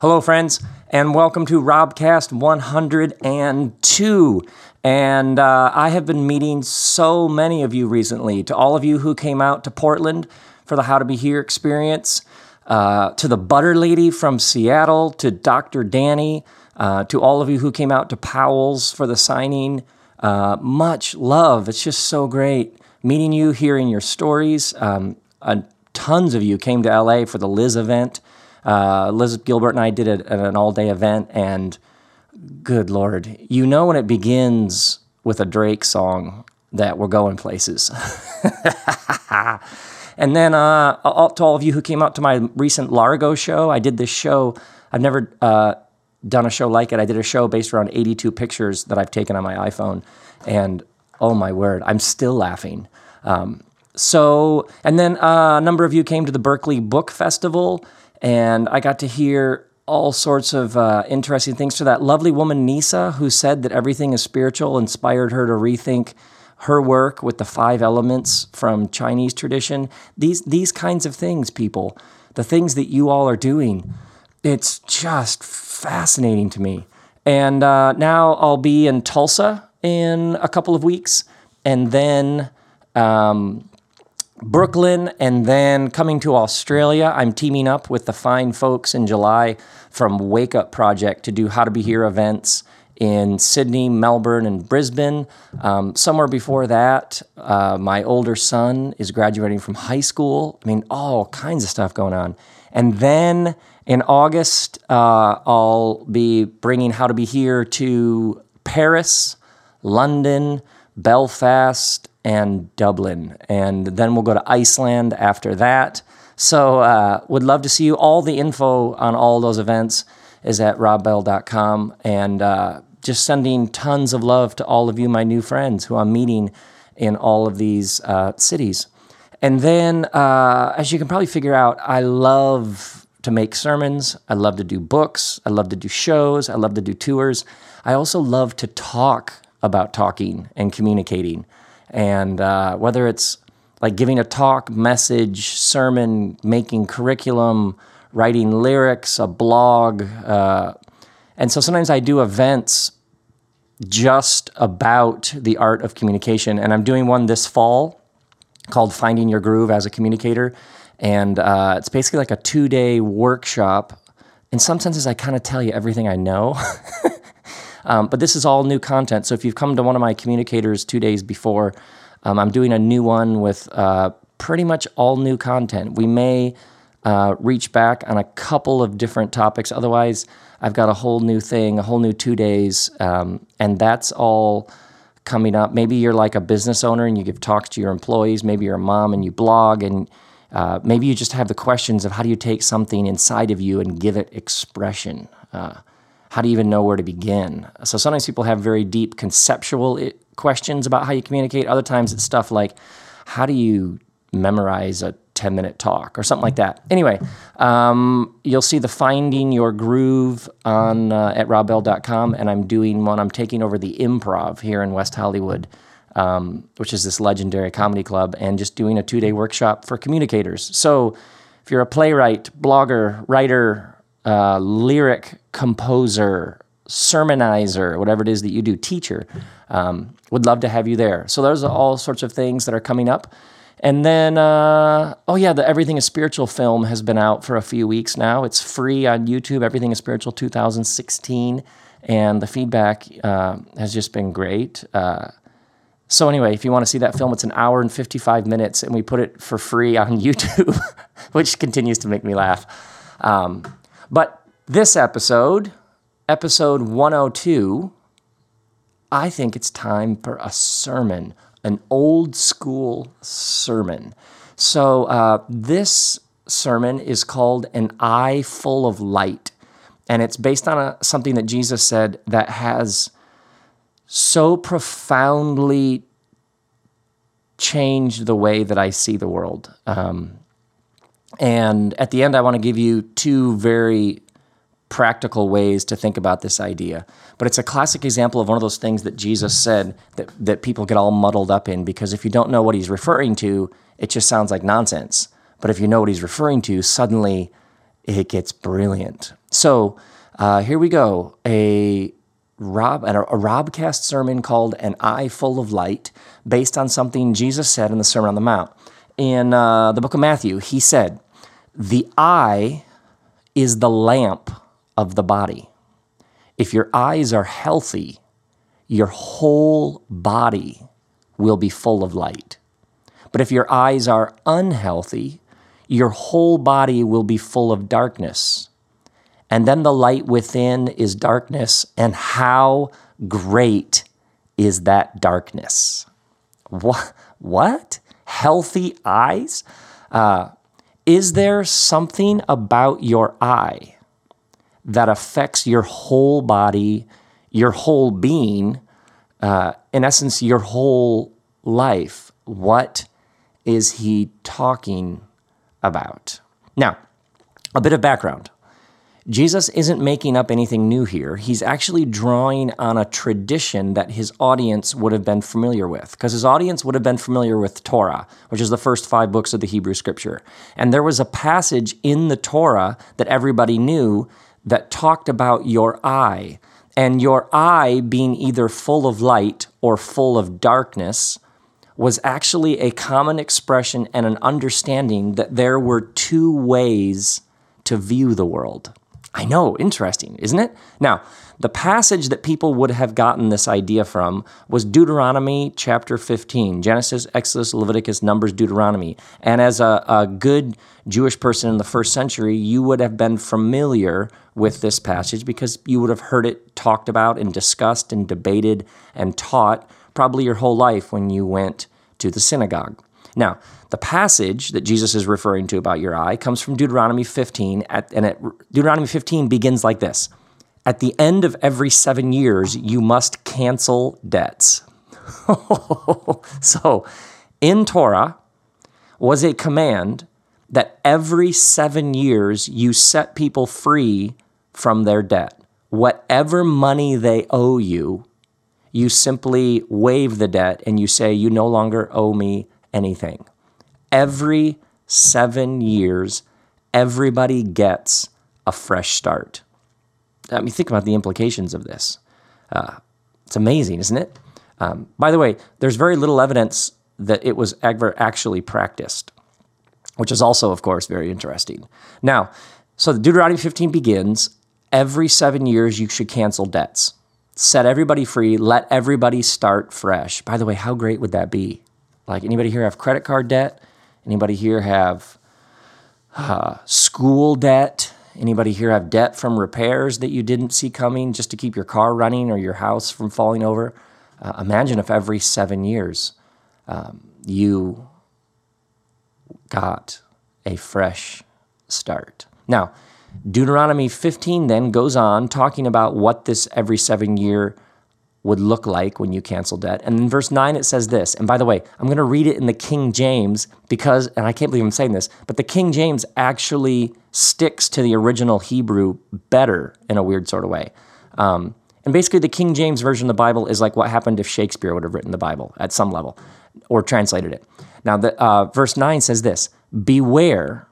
Hello, friends, and welcome to Robcast 102. And uh, I have been meeting so many of you recently. To all of you who came out to Portland for the How to Be Here experience, uh, to the Butter Lady from Seattle, to Dr. Danny, uh, to all of you who came out to Powell's for the signing, uh, much love. It's just so great meeting you, hearing your stories. Um, tons of you came to LA for the Liz event. Uh, Liz Gilbert and I did a, an all day event, and good Lord, you know when it begins with a Drake song that we're going places. and then uh, to all of you who came out to my recent Largo show, I did this show. I've never uh, done a show like it. I did a show based around 82 pictures that I've taken on my iPhone, and oh my word, I'm still laughing. Um, so, and then uh, a number of you came to the Berkeley Book Festival and I got to hear all sorts of uh, interesting things to that lovely woman Nisa, who said that everything is spiritual, inspired her to rethink her work with the five elements from Chinese tradition. These these kinds of things, people, the things that you all are doing, it's just fascinating to me. And uh, now I'll be in Tulsa in a couple of weeks, and then um, Brooklyn, and then coming to Australia, I'm teaming up with the fine folks in July from Wake Up Project to do How to Be Here events in Sydney, Melbourne, and Brisbane. Um, somewhere before that, uh, my older son is graduating from high school. I mean, all kinds of stuff going on. And then in August, uh, I'll be bringing How to Be Here to Paris, London, Belfast, and Dublin. And then we'll go to Iceland after that. So, uh, would love to see you. All the info on all those events is at robbell.com. And uh, just sending tons of love to all of you, my new friends who I'm meeting in all of these uh, cities. And then, uh, as you can probably figure out, I love to make sermons. I love to do books. I love to do shows. I love to do tours. I also love to talk about talking and communicating. And uh, whether it's like giving a talk, message, sermon, making curriculum, writing lyrics, a blog. Uh, and so sometimes I do events just about the art of communication. And I'm doing one this fall called Finding Your Groove as a Communicator. And uh, it's basically like a two day workshop. In some senses, I kind of tell you everything I know. Um, but this is all new content. So if you've come to one of my communicators two days before, um, I'm doing a new one with uh, pretty much all new content. We may uh, reach back on a couple of different topics. Otherwise, I've got a whole new thing, a whole new two days, um, and that's all coming up. Maybe you're like a business owner and you give talks to your employees. Maybe you're a mom and you blog, and uh, maybe you just have the questions of how do you take something inside of you and give it expression. Uh, how do you even know where to begin? So sometimes people have very deep conceptual questions about how you communicate. Other times it's stuff like, how do you memorize a 10 minute talk or something like that. Anyway, um, you'll see the Finding Your Groove on uh, at robbell.com, and I'm doing one. I'm taking over the improv here in West Hollywood, um, which is this legendary comedy club, and just doing a two day workshop for communicators. So if you're a playwright, blogger, writer, uh, lyric composer, sermonizer, whatever it is that you do, teacher. Um, would love to have you there. So those are all sorts of things that are coming up. And then, uh, oh yeah, the Everything is Spiritual film has been out for a few weeks now. It's free on YouTube, Everything is Spiritual 2016. And the feedback uh, has just been great. Uh, so, anyway, if you want to see that film, it's an hour and 55 minutes, and we put it for free on YouTube, which continues to make me laugh. Um, but this episode, episode 102, I think it's time for a sermon, an old school sermon. So, uh, this sermon is called An Eye Full of Light. And it's based on a, something that Jesus said that has so profoundly changed the way that I see the world. Um, and at the end, I want to give you two very practical ways to think about this idea. But it's a classic example of one of those things that Jesus said that, that people get all muddled up in because if you don't know what he's referring to, it just sounds like nonsense. But if you know what he's referring to, suddenly it gets brilliant. So uh, here we go. A Rob a, a Robcast sermon called "An Eye Full of Light," based on something Jesus said in the Sermon on the Mount. In uh, the book of Matthew, he said, "The eye is the lamp of the body. If your eyes are healthy, your whole body will be full of light. But if your eyes are unhealthy, your whole body will be full of darkness. And then the light within is darkness. And how great is that darkness? What? what? Healthy eyes? Uh, is there something about your eye that affects your whole body, your whole being, uh, in essence, your whole life? What is he talking about? Now, a bit of background. Jesus isn't making up anything new here. He's actually drawing on a tradition that his audience would have been familiar with, because his audience would have been familiar with Torah, which is the first five books of the Hebrew scripture. And there was a passage in the Torah that everybody knew that talked about your eye, and your eye being either full of light or full of darkness was actually a common expression and an understanding that there were two ways to view the world. I know, interesting, isn't it? Now, the passage that people would have gotten this idea from was Deuteronomy chapter 15 Genesis, Exodus, Leviticus, Numbers, Deuteronomy. And as a, a good Jewish person in the first century, you would have been familiar with this passage because you would have heard it talked about and discussed and debated and taught probably your whole life when you went to the synagogue. Now, the passage that Jesus is referring to about your eye comes from Deuteronomy 15, at, and Deuteronomy 15 begins like this At the end of every seven years, you must cancel debts. so, in Torah was a command that every seven years you set people free from their debt. Whatever money they owe you, you simply waive the debt and you say, You no longer owe me anything every seven years, everybody gets a fresh start. I mean, think about the implications of this. Uh, it's amazing, isn't it? Um, by the way, there's very little evidence that it was ever actually practiced, which is also, of course, very interesting. Now, so the Deuteronomy 15 begins every seven years you should cancel debts, set everybody free, let everybody start fresh. By the way, how great would that be? Like anybody here have credit card debt? Anybody here have uh, school debt? Anybody here have debt from repairs that you didn't see coming just to keep your car running or your house from falling over? Uh, imagine if every seven years um, you got a fresh start. Now, Deuteronomy 15 then goes on talking about what this every seven year would look like when you cancel debt. And in verse 9, it says this. And by the way, I'm going to read it in the King James because, and I can't believe I'm saying this, but the King James actually sticks to the original Hebrew better in a weird sort of way. Um, and basically, the King James version of the Bible is like what happened if Shakespeare would have written the Bible at some level or translated it. Now, the, uh, verse 9 says this Beware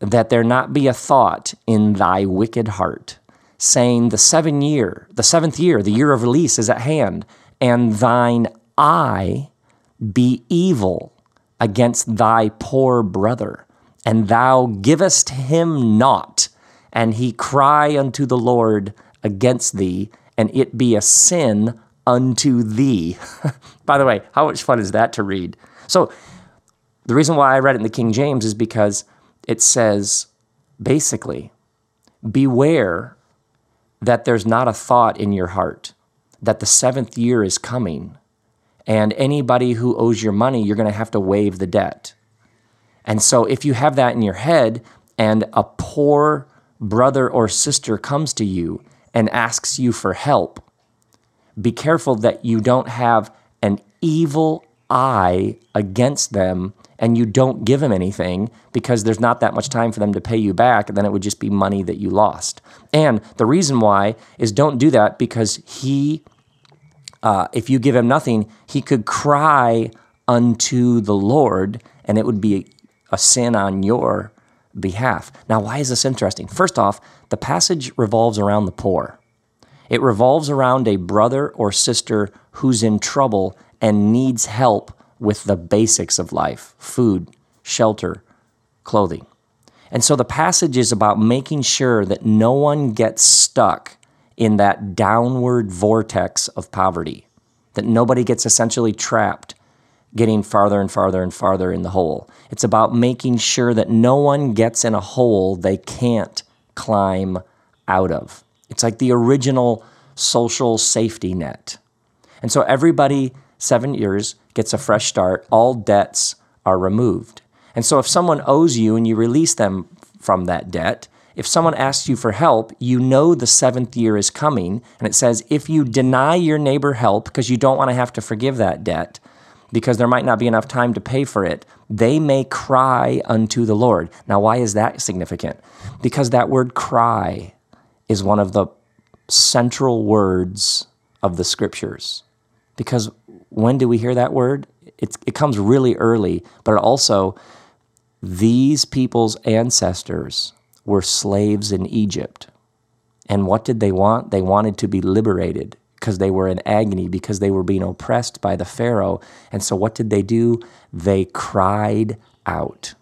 that there not be a thought in thy wicked heart saying, The seven year, the seventh year, the year of release is at hand, and thine eye be evil against thy poor brother, and thou givest him naught, and he cry unto the Lord against thee, and it be a sin unto thee. By the way, how much fun is that to read? So, the reason why I read it in the King James is because it says basically, beware that there's not a thought in your heart that the seventh year is coming and anybody who owes your money, you're going to have to waive the debt. And so if you have that in your head and a poor brother or sister comes to you and asks you for help, be careful that you don't have an evil eye against them and you don't give them anything because there's not that much time for them to pay you back, then it would just be money that you lost. And the reason why is don't do that because he, uh, if you give him nothing, he could cry unto the Lord and it would be a sin on your behalf. Now, why is this interesting? First off, the passage revolves around the poor. It revolves around a brother or sister who's in trouble and needs help with the basics of life food, shelter, clothing. And so the passage is about making sure that no one gets stuck in that downward vortex of poverty, that nobody gets essentially trapped getting farther and farther and farther in the hole. It's about making sure that no one gets in a hole they can't climb out of. It's like the original social safety net. And so everybody, seven years, gets a fresh start. All debts are removed. And so if someone owes you and you release them from that debt, if someone asks you for help, you know the seventh year is coming. And it says, if you deny your neighbor help because you don't want to have to forgive that debt, because there might not be enough time to pay for it, they may cry unto the Lord. Now, why is that significant? Because that word cry is one of the central words of the scriptures. Because when do we hear that word? It's, it comes really early, but also these people's ancestors were slaves in Egypt. And what did they want? They wanted to be liberated because they were in agony, because they were being oppressed by the Pharaoh. And so what did they do? They cried out.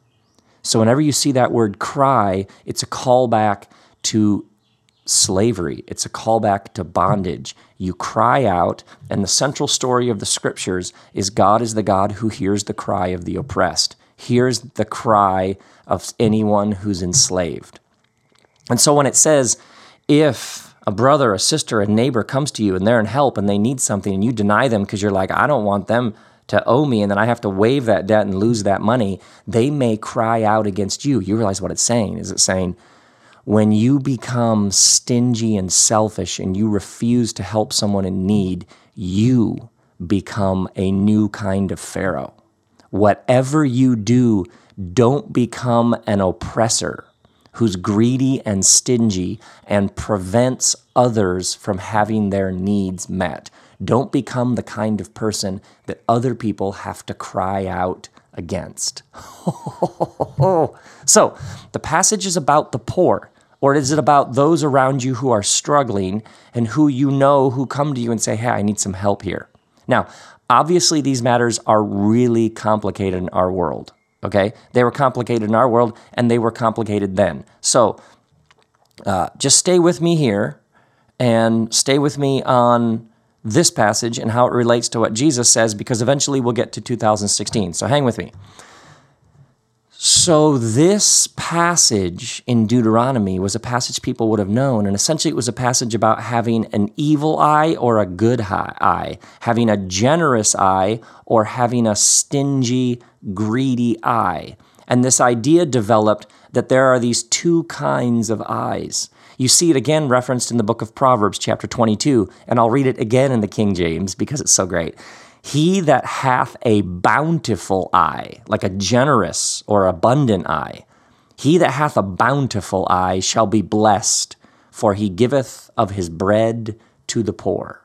So whenever you see that word cry, it's a callback to slavery. It's a callback to bondage. You cry out, and the central story of the scriptures is God is the God who hears the cry of the oppressed hears the cry of anyone who's enslaved. And so when it says, if a brother, a sister, a neighbor comes to you and they're in help and they need something and you deny them because you're like, I don't want them to owe me and then I have to waive that debt and lose that money, they may cry out against you. You realize what it's saying. Is it saying, when you become stingy and selfish and you refuse to help someone in need, you become a new kind of Pharaoh. Whatever you do, don't become an oppressor who's greedy and stingy and prevents others from having their needs met. Don't become the kind of person that other people have to cry out against. so, the passage is about the poor, or is it about those around you who are struggling and who you know who come to you and say, Hey, I need some help here? Now, Obviously, these matters are really complicated in our world. Okay? They were complicated in our world and they were complicated then. So uh, just stay with me here and stay with me on this passage and how it relates to what Jesus says because eventually we'll get to 2016. So hang with me. So, this passage in Deuteronomy was a passage people would have known, and essentially it was a passage about having an evil eye or a good eye, having a generous eye or having a stingy, greedy eye. And this idea developed that there are these two kinds of eyes. You see it again referenced in the book of Proverbs, chapter 22, and I'll read it again in the King James because it's so great. He that hath a bountiful eye, like a generous or abundant eye, he that hath a bountiful eye shall be blessed, for he giveth of his bread to the poor.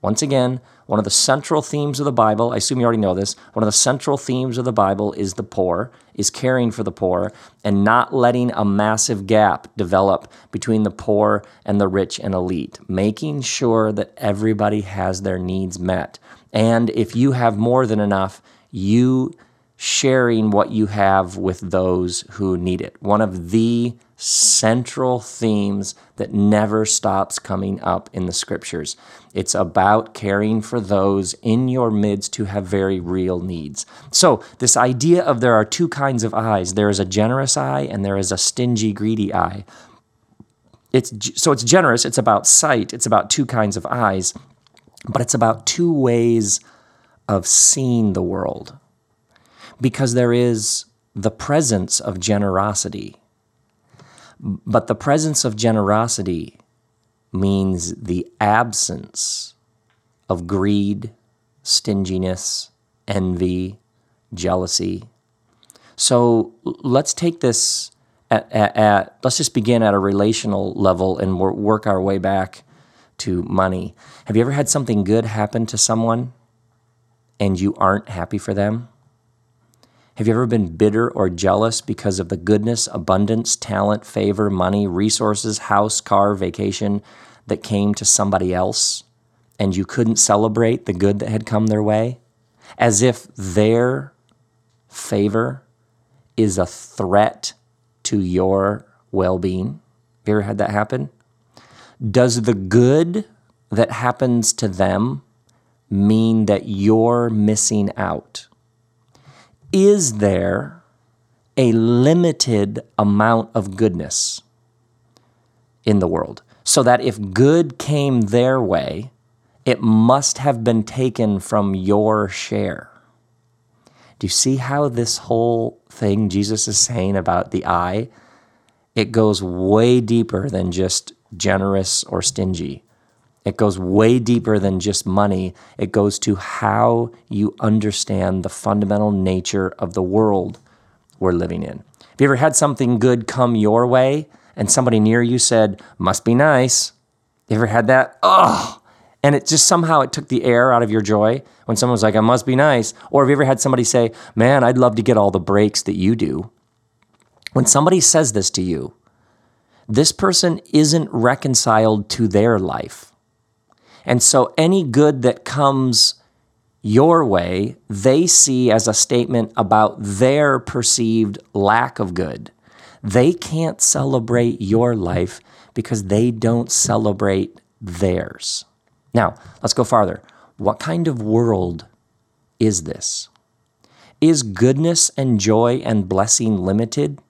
Once again, one of the central themes of the Bible, I assume you already know this, one of the central themes of the Bible is the poor, is caring for the poor, and not letting a massive gap develop between the poor and the rich and elite, making sure that everybody has their needs met. And if you have more than enough, you sharing what you have with those who need it. One of the central themes that never stops coming up in the scriptures. It's about caring for those in your midst who have very real needs. So, this idea of there are two kinds of eyes there is a generous eye and there is a stingy, greedy eye. It's, so, it's generous, it's about sight, it's about two kinds of eyes but it's about two ways of seeing the world. Because there is the presence of generosity, but the presence of generosity means the absence of greed, stinginess, envy, jealousy. So let's take this at, at, at, let's just begin at a relational level and work our way back to money. Have you ever had something good happen to someone and you aren't happy for them? Have you ever been bitter or jealous because of the goodness, abundance, talent, favor, money, resources, house, car, vacation that came to somebody else and you couldn't celebrate the good that had come their way? As if their favor is a threat to your well being? Have you ever had that happen? Does the good that happens to them mean that you're missing out? Is there a limited amount of goodness in the world? So that if good came their way, it must have been taken from your share. Do you see how this whole thing Jesus is saying about the eye? It goes way deeper than just generous or stingy. It goes way deeper than just money. It goes to how you understand the fundamental nature of the world we're living in. Have you ever had something good come your way and somebody near you said, must be nice? You ever had that? Oh, and it just somehow it took the air out of your joy when someone was like, I must be nice. Or have you ever had somebody say, man, I'd love to get all the breaks that you do? When somebody says this to you, this person isn't reconciled to their life. And so any good that comes your way, they see as a statement about their perceived lack of good. They can't celebrate your life because they don't celebrate theirs. Now, let's go farther. What kind of world is this? Is goodness and joy and blessing limited?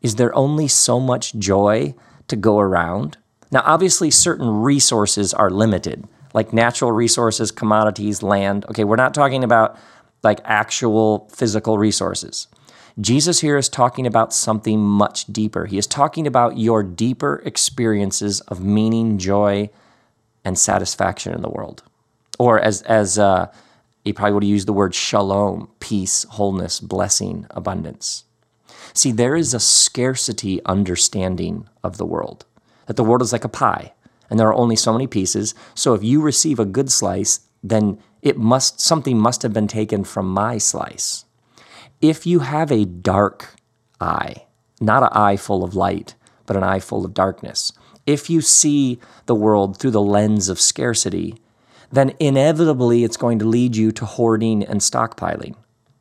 Is there only so much joy to go around? Now, obviously, certain resources are limited, like natural resources, commodities, land. Okay, we're not talking about like actual physical resources. Jesus here is talking about something much deeper. He is talking about your deeper experiences of meaning, joy, and satisfaction in the world. Or as, as uh, he probably would have used the word shalom, peace, wholeness, blessing, abundance. See, there is a scarcity understanding of the world that the world is like a pie and there are only so many pieces. So if you receive a good slice, then it must something must have been taken from my slice. If you have a dark eye, not an eye full of light, but an eye full of darkness, if you see the world through the lens of scarcity, then inevitably it's going to lead you to hoarding and stockpiling.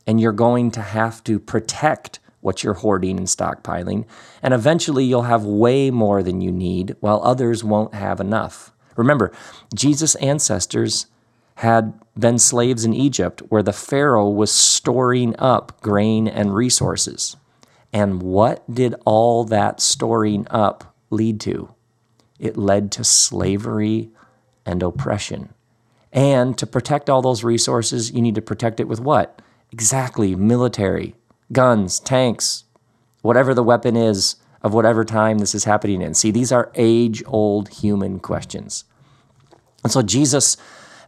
And you're going to have to protect what you're hoarding and stockpiling, and eventually you'll have way more than you need, while others won't have enough. Remember, Jesus' ancestors had been slaves in Egypt, where the Pharaoh was storing up grain and resources. And what did all that storing up lead to? It led to slavery and oppression. And to protect all those resources, you need to protect it with what? Exactly, military, guns, tanks, whatever the weapon is of whatever time this is happening in. See, these are age old human questions. And so Jesus'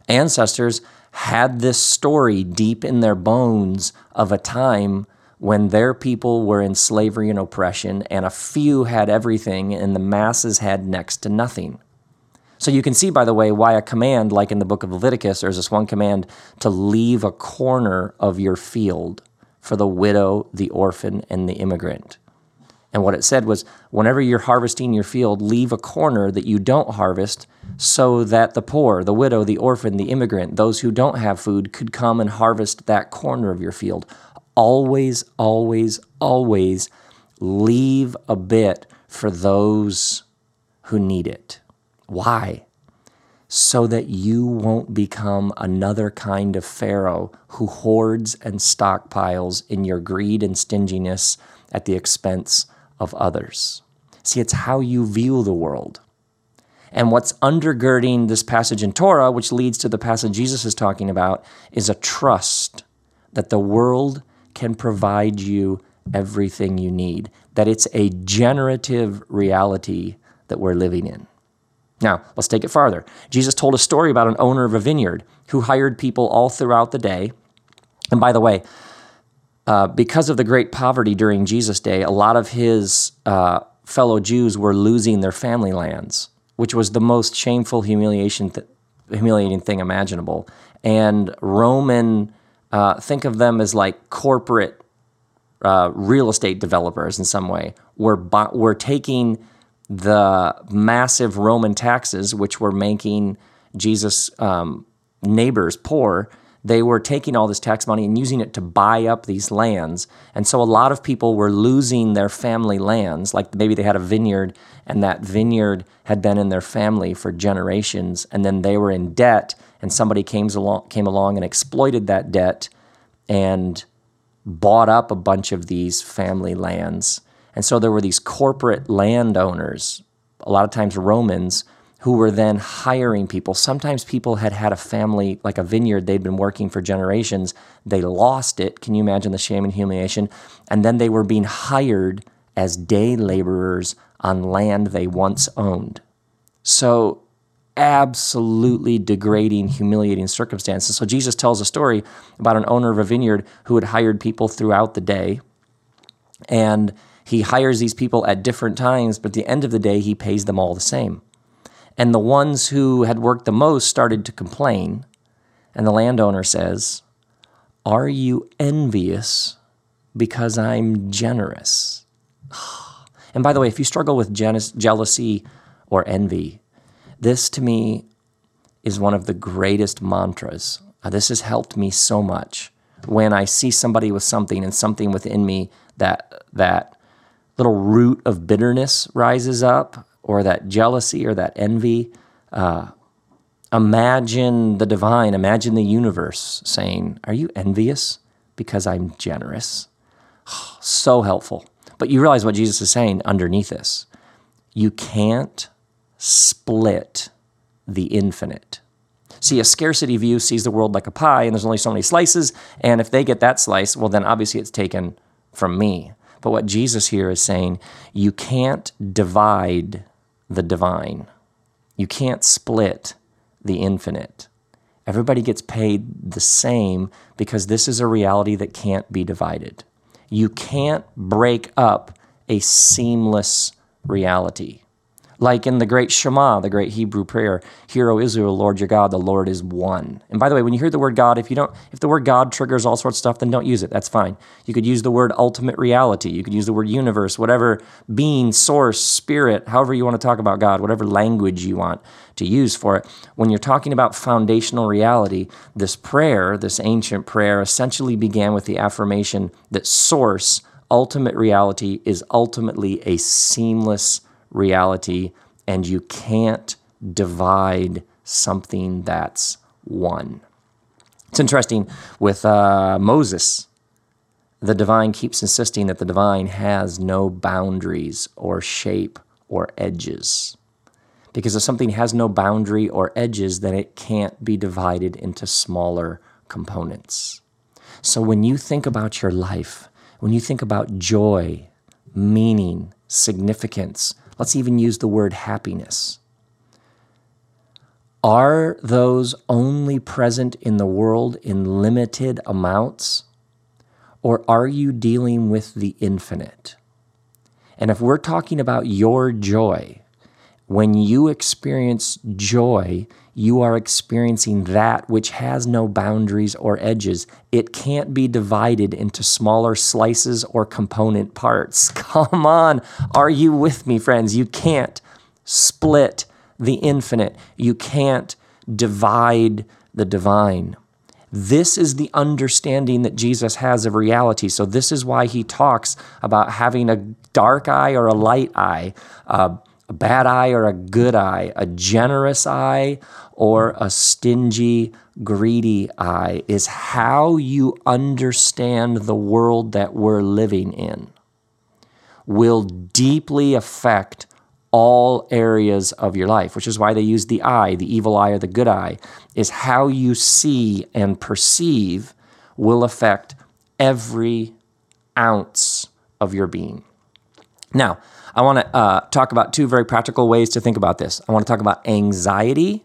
ancestors had this story deep in their bones of a time when their people were in slavery and oppression, and a few had everything, and the masses had next to nothing. So you can see, by the way, why a command, like in the book of Leviticus, there's this one command to leave a corner of your field for the widow, the orphan, and the immigrant. And what it said was whenever you're harvesting your field, leave a corner that you don't harvest so that the poor, the widow, the orphan, the immigrant, those who don't have food could come and harvest that corner of your field. Always, always, always leave a bit for those who need it. Why? So that you won't become another kind of Pharaoh who hoards and stockpiles in your greed and stinginess at the expense of others. See, it's how you view the world. And what's undergirding this passage in Torah, which leads to the passage Jesus is talking about, is a trust that the world can provide you everything you need, that it's a generative reality that we're living in. Now, let's take it farther. Jesus told a story about an owner of a vineyard who hired people all throughout the day. And by the way, uh, because of the great poverty during Jesus' day, a lot of his uh, fellow Jews were losing their family lands, which was the most shameful, humiliation th- humiliating thing imaginable. And Roman, uh, think of them as like corporate uh, real estate developers in some way were bu- were taking the massive Roman taxes, which were making Jesus' um, neighbors poor. They were taking all this tax money and using it to buy up these lands. And so a lot of people were losing their family lands. Like maybe they had a vineyard and that vineyard had been in their family for generations. And then they were in debt and somebody came along, came along and exploited that debt and bought up a bunch of these family lands and so there were these corporate landowners, a lot of times Romans, who were then hiring people. Sometimes people had had a family, like a vineyard, they'd been working for generations. They lost it. Can you imagine the shame and humiliation? And then they were being hired as day laborers on land they once owned. So, absolutely degrading, humiliating circumstances. So, Jesus tells a story about an owner of a vineyard who had hired people throughout the day. And he hires these people at different times, but at the end of the day, he pays them all the same. And the ones who had worked the most started to complain. And the landowner says, Are you envious because I'm generous? And by the way, if you struggle with jealousy or envy, this to me is one of the greatest mantras. Uh, this has helped me so much when I see somebody with something and something within me that that little root of bitterness rises up, or that jealousy or that envy, uh, imagine the divine, imagine the universe saying, Are you envious because I'm generous? so helpful. But you realize what Jesus is saying underneath this. You can't split the infinite. See, a scarcity view sees the world like a pie, and there's only so many slices. And if they get that slice, well, then obviously it's taken from me. But what Jesus here is saying, you can't divide the divine. You can't split the infinite. Everybody gets paid the same because this is a reality that can't be divided. You can't break up a seamless reality. Like in the great Shema, the great Hebrew prayer, Hear, O Israel, Lord your God, the Lord is one. And by the way, when you hear the word God, if you don't, if the word God triggers all sorts of stuff, then don't use it. That's fine. You could use the word ultimate reality. You could use the word universe, whatever being, source, spirit, however you want to talk about God, whatever language you want to use for it. When you're talking about foundational reality, this prayer, this ancient prayer, essentially began with the affirmation that source, ultimate reality, is ultimately a seamless reality, and you can't divide something that's one. It's interesting with uh, Moses, the divine keeps insisting that the divine has no boundaries or shape or edges. Because if something has no boundary or edges, then it can't be divided into smaller components. So when you think about your life, when you think about joy, meaning, significance, Let's even use the word happiness. Are those only present in the world in limited amounts? Or are you dealing with the infinite? And if we're talking about your joy, when you experience joy, you are experiencing that which has no boundaries or edges. It can't be divided into smaller slices or component parts. Come on, are you with me, friends? You can't split the infinite, you can't divide the divine. This is the understanding that Jesus has of reality. So, this is why he talks about having a dark eye or a light eye, uh, a bad eye or a good eye, a generous eye or a stingy, greedy eye, is how you understand the world that we're living in, will deeply affect all areas of your life, which is why they use the eye, the evil eye or the good eye, is how you see and perceive will affect every ounce of your being. Now, I want to uh, talk about two very practical ways to think about this. I want to talk about anxiety,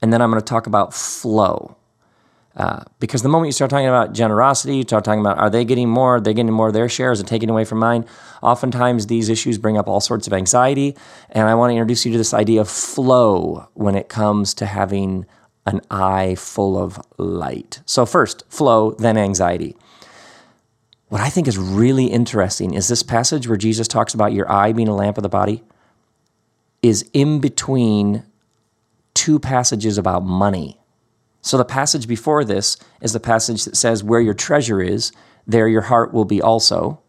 and then I'm going to talk about flow. Uh, because the moment you start talking about generosity, you start talking about are they getting more, are they getting more of their shares and taking away from mine, oftentimes these issues bring up all sorts of anxiety. And I want to introduce you to this idea of flow when it comes to having an eye full of light. So, first, flow, then anxiety. What I think is really interesting is this passage where Jesus talks about your eye being a lamp of the body is in between two passages about money. So the passage before this is the passage that says, Where your treasure is, there your heart will be also.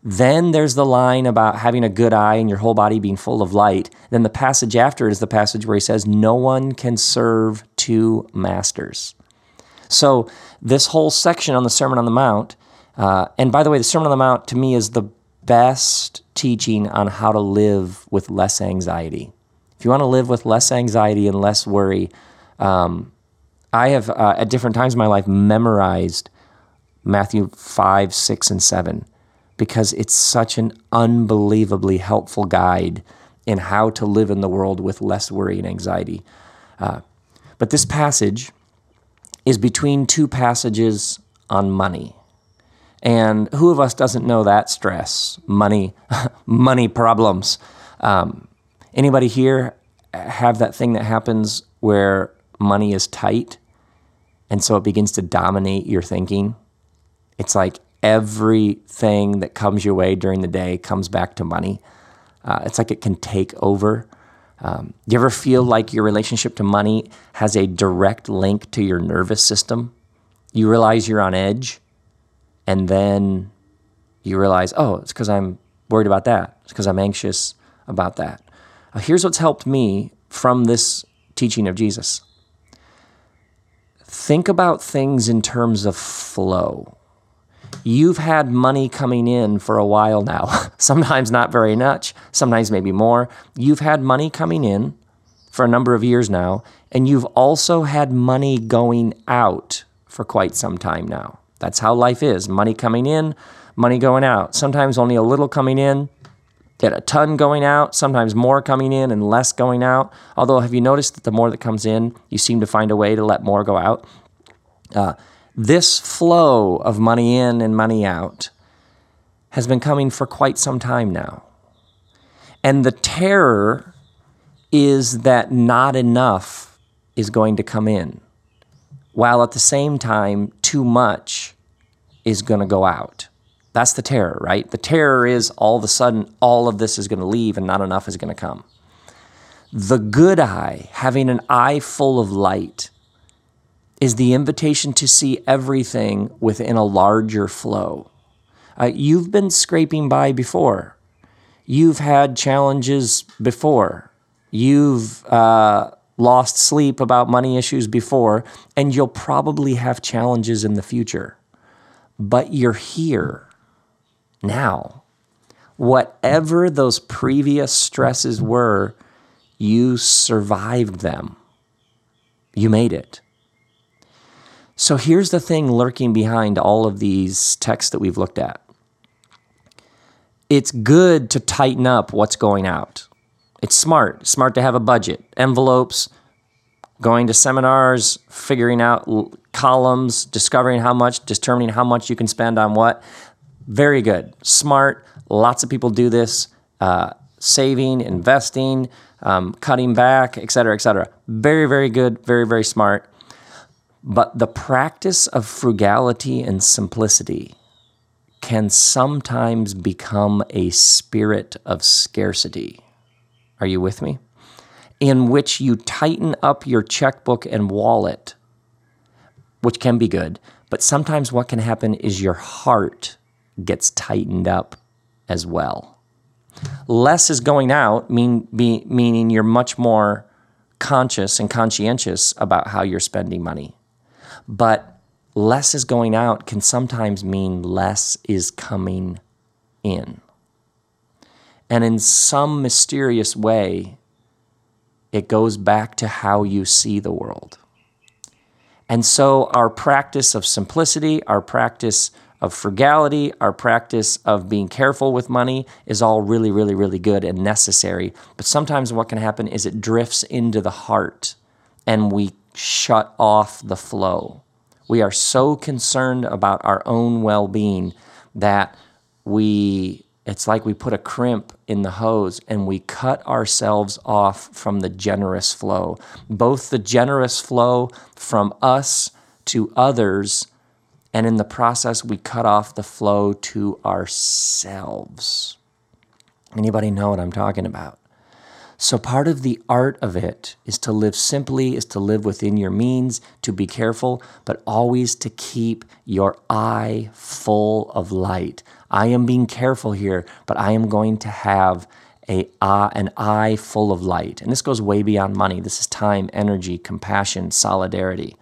Then there's the line about having a good eye and your whole body being full of light. Then the passage after is the passage where he says, No one can serve two masters. So, this whole section on the Sermon on the Mount, uh, and by the way, the Sermon on the Mount to me is the best teaching on how to live with less anxiety. If you want to live with less anxiety and less worry, um, I have uh, at different times in my life memorized Matthew 5, 6, and 7 because it's such an unbelievably helpful guide in how to live in the world with less worry and anxiety. Uh, but this passage is between two passages on money. And who of us doesn't know that stress, money, money problems? Um, anybody here have that thing that happens where money is tight and so it begins to dominate your thinking? It's like everything that comes your way during the day comes back to money. Uh, it's like it can take over. Um, do you ever feel like your relationship to money has a direct link to your nervous system? You realize you're on edge, and then you realize, oh, it's because I'm worried about that. It's because I'm anxious about that. Uh, here's what's helped me from this teaching of Jesus think about things in terms of flow you've had money coming in for a while now. sometimes not very much, sometimes maybe more. You've had money coming in for a number of years now, and you've also had money going out for quite some time now. That's how life is money coming in, money going out. Sometimes only a little coming in, get a ton going out, sometimes more coming in and less going out. Although, have you noticed that the more that comes in, you seem to find a way to let more go out? Uh, this flow of money in and money out has been coming for quite some time now. And the terror is that not enough is going to come in, while at the same time, too much is going to go out. That's the terror, right? The terror is all of a sudden all of this is going to leave and not enough is going to come. The good eye, having an eye full of light, is the invitation to see everything within a larger flow. Uh, you've been scraping by before. You've had challenges before. You've uh, lost sleep about money issues before, and you'll probably have challenges in the future. But you're here now. Whatever those previous stresses were, you survived them. You made it. So here's the thing lurking behind all of these texts that we've looked at it's good to tighten up what's going out. It's smart. Smart to have a budget, envelopes, going to seminars, figuring out columns, discovering how much, determining how much you can spend on what. Very good. Smart. Lots of people do this. Uh, saving, investing, um, cutting back, et cetera, et cetera. Very, very good. Very, very smart. But the practice of frugality and simplicity can sometimes become a spirit of scarcity. Are you with me? In which you tighten up your checkbook and wallet, which can be good, but sometimes what can happen is your heart gets tightened up as well. Less is going out, mean, be, meaning you're much more conscious and conscientious about how you're spending money. But less is going out can sometimes mean less is coming in. And in some mysterious way, it goes back to how you see the world. And so, our practice of simplicity, our practice of frugality, our practice of being careful with money is all really, really, really good and necessary. But sometimes what can happen is it drifts into the heart and we shut off the flow. We are so concerned about our own well being that we, it's like we put a crimp in the hose and we cut ourselves off from the generous flow. Both the generous flow from us to others And in the process, we cut off the flow to ourselves. Anybody know what I'm talking about? So, part of the art of it is to live simply, is to live within your means, to be careful, but always to keep your eye full of light. I am being careful here, but I am going to have a, uh, an eye full of light. And this goes way beyond money. This is time, energy, compassion, solidarity.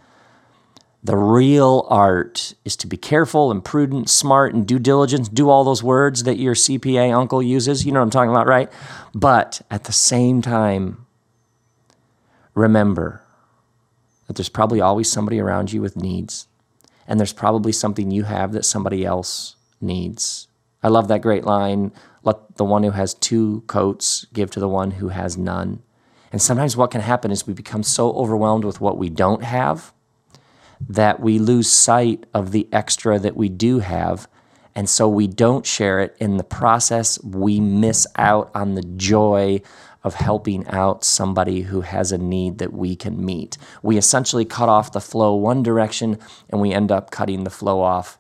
The real art is to be careful and prudent, smart and due diligence, do all those words that your CPA uncle uses. You know what I'm talking about, right? But at the same time, remember that there's probably always somebody around you with needs, and there's probably something you have that somebody else needs. I love that great line let the one who has two coats give to the one who has none. And sometimes what can happen is we become so overwhelmed with what we don't have that we lose sight of the extra that we do have. And so we don't share it. In the process, we miss out on the joy of helping out somebody who has a need that we can meet. We essentially cut off the flow one direction and we end up cutting the flow off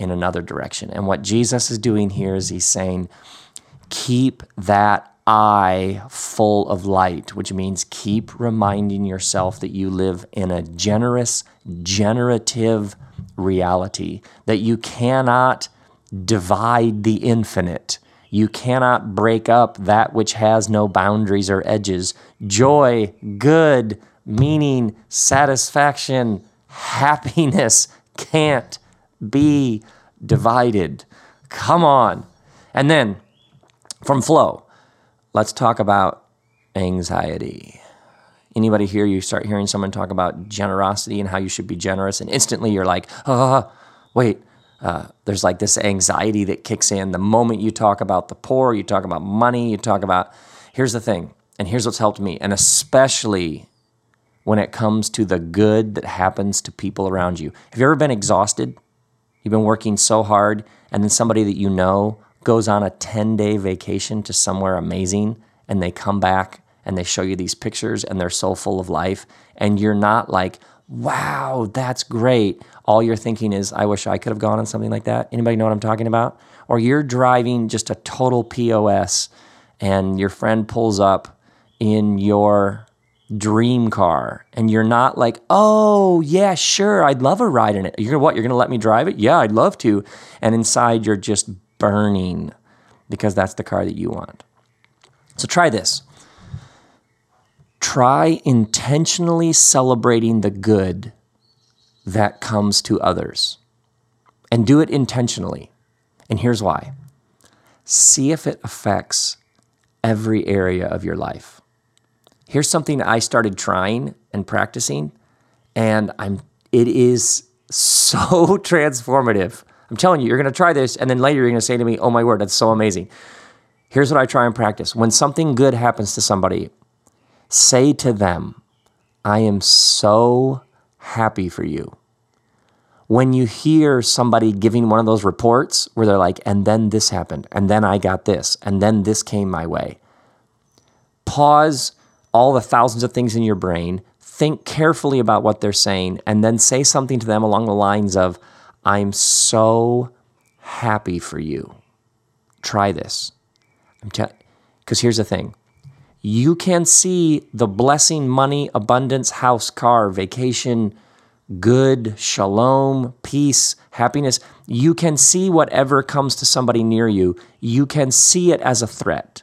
in another direction. And what Jesus is doing here is he's saying, keep that eye full of light, which means keep reminding yourself that you live in a generous, generative reality, that you cannot divide the infinite. You cannot break up that which has no boundaries or edges. Joy, good, meaning, satisfaction, happiness can't be divided. Come on. And then from flow, let's talk about anxiety. Anybody here, you start hearing someone talk about generosity and how you should be generous, and instantly you're like, oh, wait, uh, there's like this anxiety that kicks in. The moment you talk about the poor, you talk about money, you talk about, here's the thing, and here's what's helped me, and especially when it comes to the good that happens to people around you. Have you ever been exhausted? You've been working so hard, and then somebody that you know goes on a 10 day vacation to somewhere amazing and they come back and they show you these pictures and they're so full of life and you're not like wow that's great. All you're thinking is i wish i could have gone on something like that. Anybody know what i'm talking about? Or you're driving just a total pos and your friend pulls up in your dream car and you're not like oh yeah sure i'd love a ride in it you're gonna what you're gonna let me drive it yeah i'd love to and inside you're just burning because that's the car that you want. So try this. Try intentionally celebrating the good that comes to others and do it intentionally. And here's why see if it affects every area of your life. Here's something I started trying and practicing, and I'm it is so transformative. I'm telling you, you're to try this, and then later you're to say to me, Oh my word, that's so amazing. Here's what I try and practice when something good happens to somebody, say to them, I am so happy for you. When you hear somebody giving one of those reports where they're like, and then this happened, and then I got this, and then this came my way, pause all the thousands of things in your brain, think carefully about what they're saying, and then say something to them along the lines of, I'm so happy for you. Try this. Because here's the thing you can see the blessing, money, abundance, house, car, vacation, good, shalom, peace, happiness. You can see whatever comes to somebody near you, you can see it as a threat.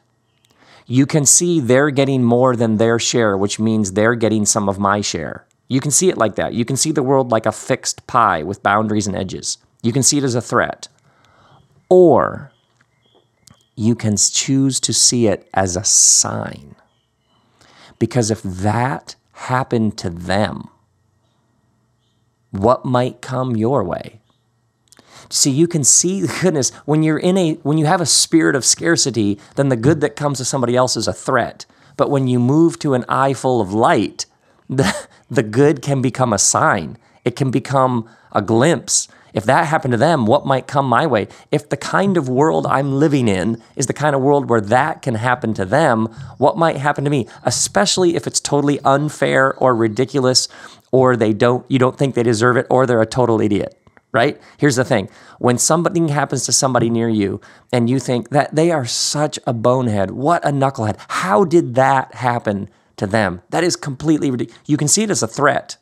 You can see they're getting more than their share, which means they're getting some of my share. You can see it like that. You can see the world like a fixed pie with boundaries and edges. You can see it as a threat. Or you can choose to see it as a sign. Because if that happened to them, what might come your way? See, you can see the goodness when you're in a when you have a spirit of scarcity, then the good that comes to somebody else is a threat. But when you move to an eye full of light, the, the good can become a sign. It can become a glimpse. If that happened to them, what might come my way? If the kind of world I'm living in is the kind of world where that can happen to them, what might happen to me? Especially if it's totally unfair or ridiculous or they don't you don't think they deserve it or they're a total idiot, right? Here's the thing when something happens to somebody near you and you think that they are such a bonehead, what a knucklehead, how did that happen to them? That is completely ridiculous. You can see it as a threat,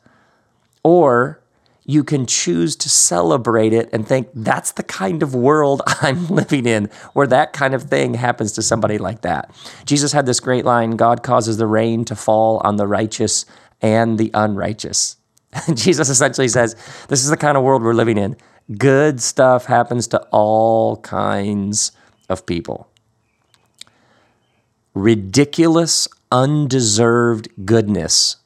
or you can choose to celebrate it and think that's the kind of world I'm living in where that kind of thing happens to somebody like that. Jesus had this great line God causes the rain to fall on the righteous and the unrighteous. Jesus essentially says, This is the kind of world we're living in. Good stuff happens to all kinds of people. Ridiculous, undeserved goodness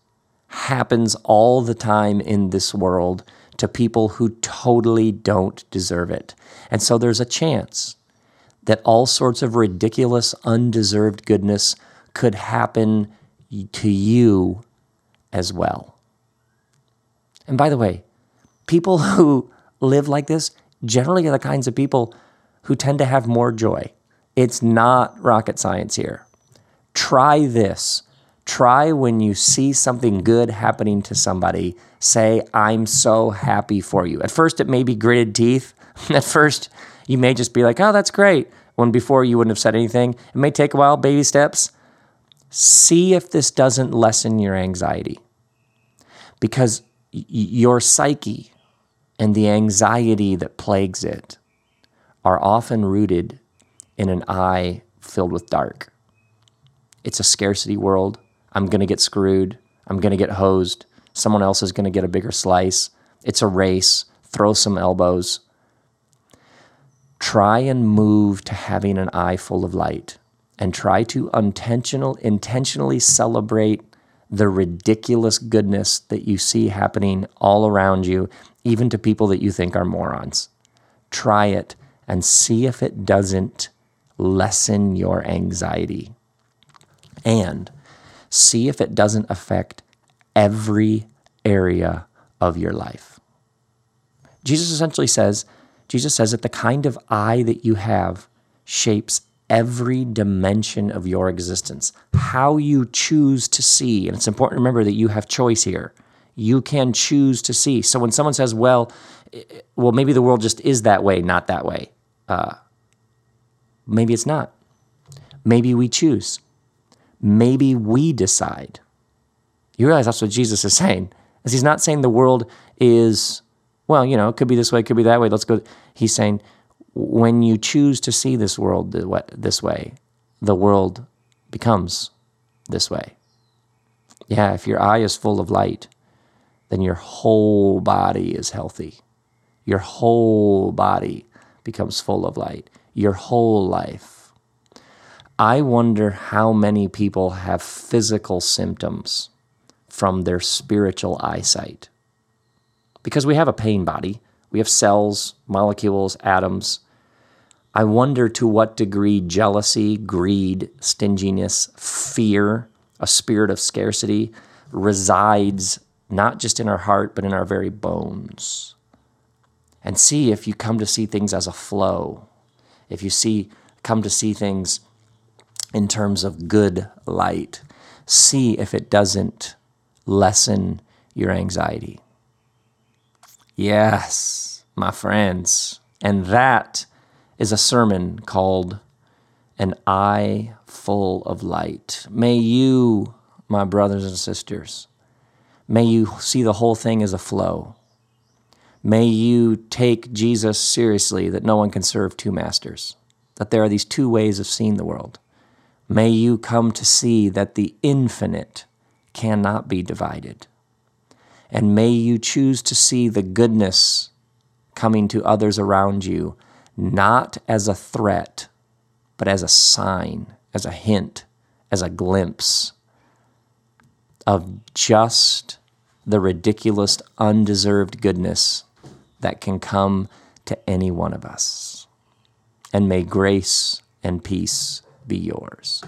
happens all the time in this world to people who totally don't deserve it. And so there's a chance that all sorts of ridiculous, undeserved goodness could happen to you as well. And by the way, people who live like this generally are the kinds of people who tend to have more joy. It's not rocket science here. Try this. Try when you see something good happening to somebody, say, I'm so happy for you. At first, it may be gritted teeth. At first, you may just be like, oh, that's great. When before you wouldn't have said anything. It may take a while, baby steps. See if this doesn't lessen your anxiety. Because your psyche and the anxiety that plagues it are often rooted in an eye filled with dark. It's a scarcity world. I'm going to get screwed. I'm going to get hosed. Someone else is going to get a bigger slice. It's a race. Throw some elbows. Try and move to having an eye full of light and try to intentional, intentionally celebrate the ridiculous goodness that you see happening all around you, even to people that you think are morons. Try it and see if it doesn't lessen your anxiety. And see if it doesn't affect every area of your life. Jesus essentially says, Jesus says that the kind of eye that you have shapes every dimension of your existence. How you choose to see, and it's important to remember that you have choice here. You can choose to see. So when someone says, "Well, well, maybe the world just is that way, not that way," uh, maybe it's not. Maybe we choose maybe we decide. You realize that's what Jesus is saying. Is he's not saying the world is, well, you know, it could be this way, it could be that way. Let's go. He's saying when you choose to see this world this way, the world becomes this way. Yeah, if your eye is full of light, then your whole body is healthy. Your whole body becomes full of light. Your whole life I wonder how many people have physical symptoms from their spiritual eyesight. Because we have a pain body, we have cells, molecules, atoms. I wonder to what degree jealousy, greed, stinginess, fear, a spirit of scarcity resides not just in our heart, but in our very bones. And see if you come to see things as a flow, if you see, come to see things in terms of good light. See if it doesn't lessen your anxiety. Yes, my friends. And that is a sermon called An Eye Full of Light. May you, my brothers and sisters, may you see the whole thing as a flow. May you take Jesus seriously that no one can serve two masters, that there are these two ways of seeing the world. May you come to see that the infinite cannot be divided. And may you choose to see the goodness coming to others around you, not as a threat, but as a sign, as a hint, as a glimpse of just the ridiculous, undeserved goodness that can come to any one of us. And may grace and peace be yours.